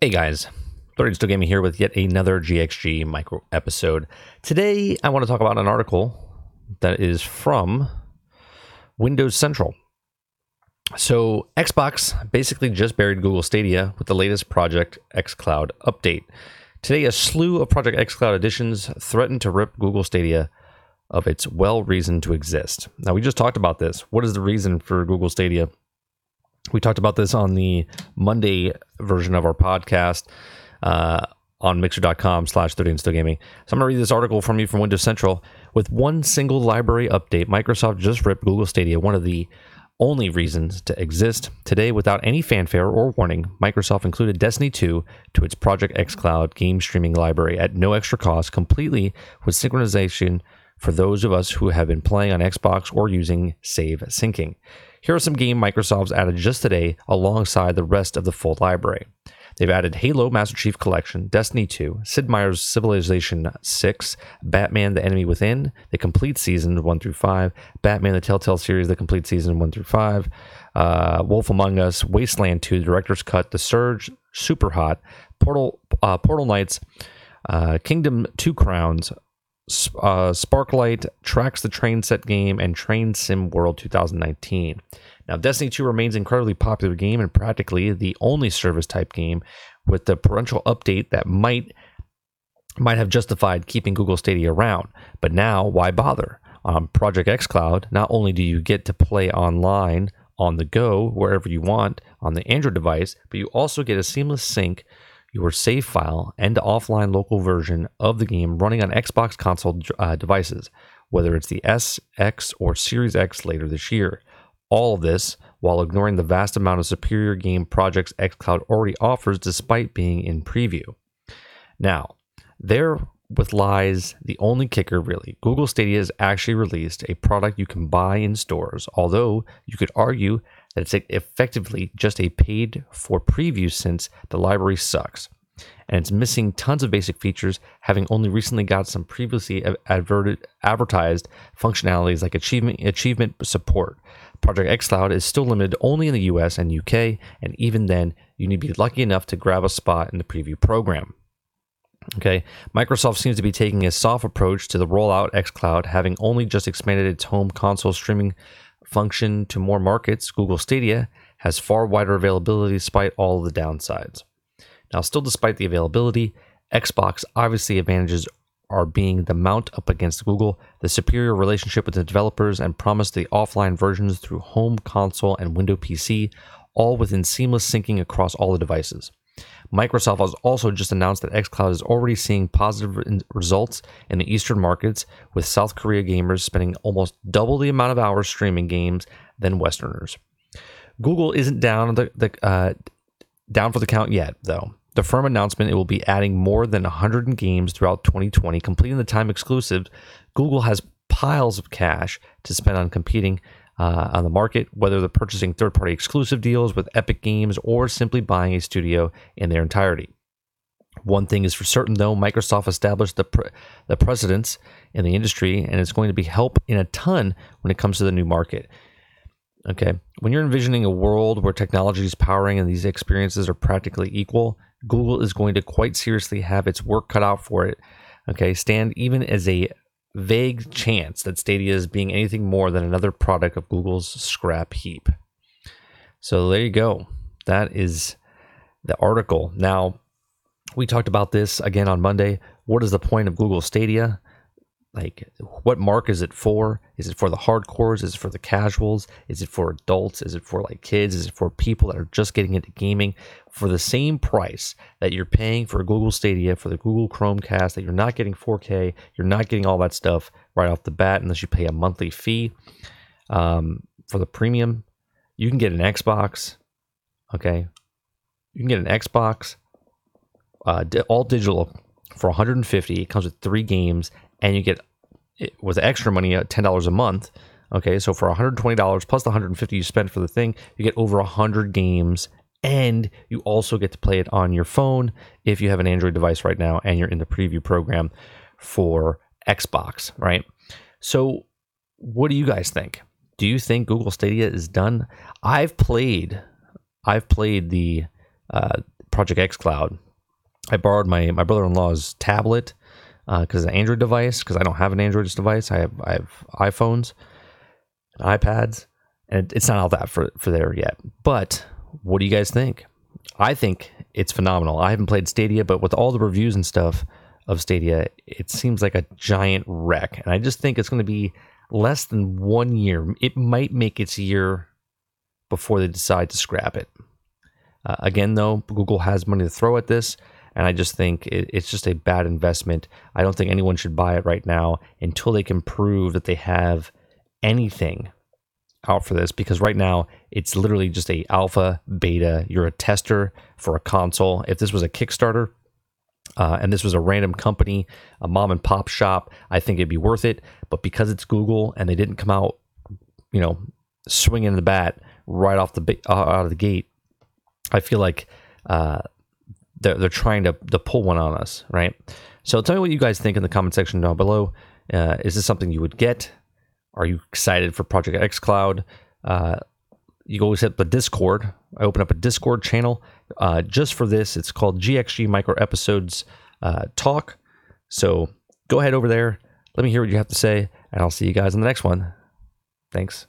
Hey guys, Third Still Gaming here with yet another GXG micro episode. Today I want to talk about an article that is from Windows Central. So Xbox basically just buried Google Stadia with the latest Project xCloud update. Today a slew of Project xCloud additions threaten to rip Google Stadia of its well reason to exist. Now we just talked about this. What is the reason for Google Stadia we talked about this on the Monday version of our podcast uh, on mixer.com slash 30 and still gaming. So I'm going to read this article from you from Windows Central. With one single library update, Microsoft just ripped Google Stadia, one of the only reasons to exist. Today, without any fanfare or warning, Microsoft included Destiny 2 to its Project xCloud game streaming library at no extra cost, completely with synchronization for those of us who have been playing on Xbox or using save syncing. Here are some game Microsoft's added just today alongside the rest of the full library. They've added Halo Master Chief Collection, Destiny 2, Sid Meier's Civilization 6, Batman The Enemy Within, the complete season 1 through 5, Batman The Telltale series, the complete season 1 through 5, uh, Wolf Among Us, Wasteland 2, Director's Cut, The Surge, Super Hot, Portal, uh, Portal Knights, uh, Kingdom Two Crowns, uh, Sparklite, Tracks the Train Set game, and Train Sim World 2019. Now, Destiny 2 remains an incredibly popular game and practically the only service type game with the parental update that might might have justified keeping Google Stadia around. But now, why bother? On Project xCloud, not only do you get to play online on the go wherever you want on the Android device, but you also get a seamless sync your save file and offline local version of the game running on Xbox console uh, devices, whether it's the S, X, or Series X later this year. All of this while ignoring the vast amount of superior game projects xCloud already offers despite being in preview. Now, there with lies the only kicker really. Google Stadia has actually released a product you can buy in stores, although you could argue that it's effectively just a paid for preview since the library sucks. And it's missing tons of basic features, having only recently got some previously adverted, advertised functionalities like achievement, achievement support. Project xCloud is still limited only in the US and UK, and even then, you need to be lucky enough to grab a spot in the preview program. Okay, Microsoft seems to be taking a soft approach to the rollout xCloud, having only just expanded its home console streaming function to more markets, Google Stadia has far wider availability despite all the downsides. Now, still despite the availability, Xbox obviously advantages are being the mount up against Google, the superior relationship with the developers, and promise the offline versions through home console and Windows PC, all within seamless syncing across all the devices. Microsoft has also just announced that xCloud is already seeing positive results in the Eastern markets, with South Korea gamers spending almost double the amount of hours streaming games than Westerners. Google isn't down the, the uh, down for the count yet, though. The firm announcement it will be adding more than 100 games throughout 2020, completing the time exclusive. Google has piles of cash to spend on competing uh, on the market, whether they're purchasing third party exclusive deals with Epic Games or simply buying a studio in their entirety. One thing is for certain, though, Microsoft established the, pre- the precedence in the industry, and it's going to be help in a ton when it comes to the new market. Okay, when you're envisioning a world where technology is powering and these experiences are practically equal, Google is going to quite seriously have its work cut out for it. Okay, stand even as a vague chance that Stadia is being anything more than another product of Google's scrap heap. So there you go. That is the article. Now, we talked about this again on Monday. What is the point of Google Stadia? Like what mark is it for? Is it for the hardcores? Is it for the casuals? Is it for adults? Is it for like kids? Is it for people that are just getting into gaming? For the same price that you're paying for google stadia for the google chromecast that you're not getting 4k you're not getting all that stuff right off the bat unless you pay a monthly fee um, for the premium you can get an xbox okay? You can get an xbox uh, all digital for 150 it comes with three games and you get with extra money at ten dollars a month. Okay, so for one hundred twenty dollars plus the one hundred fifty you spend for the thing, you get over hundred games, and you also get to play it on your phone if you have an Android device right now and you're in the preview program for Xbox. Right. So, what do you guys think? Do you think Google Stadia is done? I've played, I've played the uh, Project xCloud. I borrowed my my brother in law's tablet because uh, an Android device because I don't have an Android device. I have I have iPhones, and iPads, and it's not all that for for there yet. But what do you guys think? I think it's phenomenal. I haven't played Stadia, but with all the reviews and stuff of Stadia, it seems like a giant wreck, and I just think it's going to be less than one year. It might make its year before they decide to scrap it. Uh, again, though, Google has money to throw at this, and I just think it, it's just a bad investment. I don't think anyone should buy it right now until they can prove that they have anything out for this because right now it's literally just a alpha beta you're a tester for a console if this was a kickstarter uh, and this was a random company a mom and pop shop i think it'd be worth it but because it's google and they didn't come out you know swinging the bat right off the uh, out of the gate i feel like uh, they're, they're trying to, to pull one on us right so tell me what you guys think in the comment section down below uh, is this something you would get are you excited for Project xCloud? Uh, you always hit the Discord. I open up a Discord channel uh, just for this. It's called GXG Micro Episodes uh, Talk. So go ahead over there. Let me hear what you have to say, and I'll see you guys in the next one. Thanks.